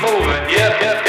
moving. Yep, yep.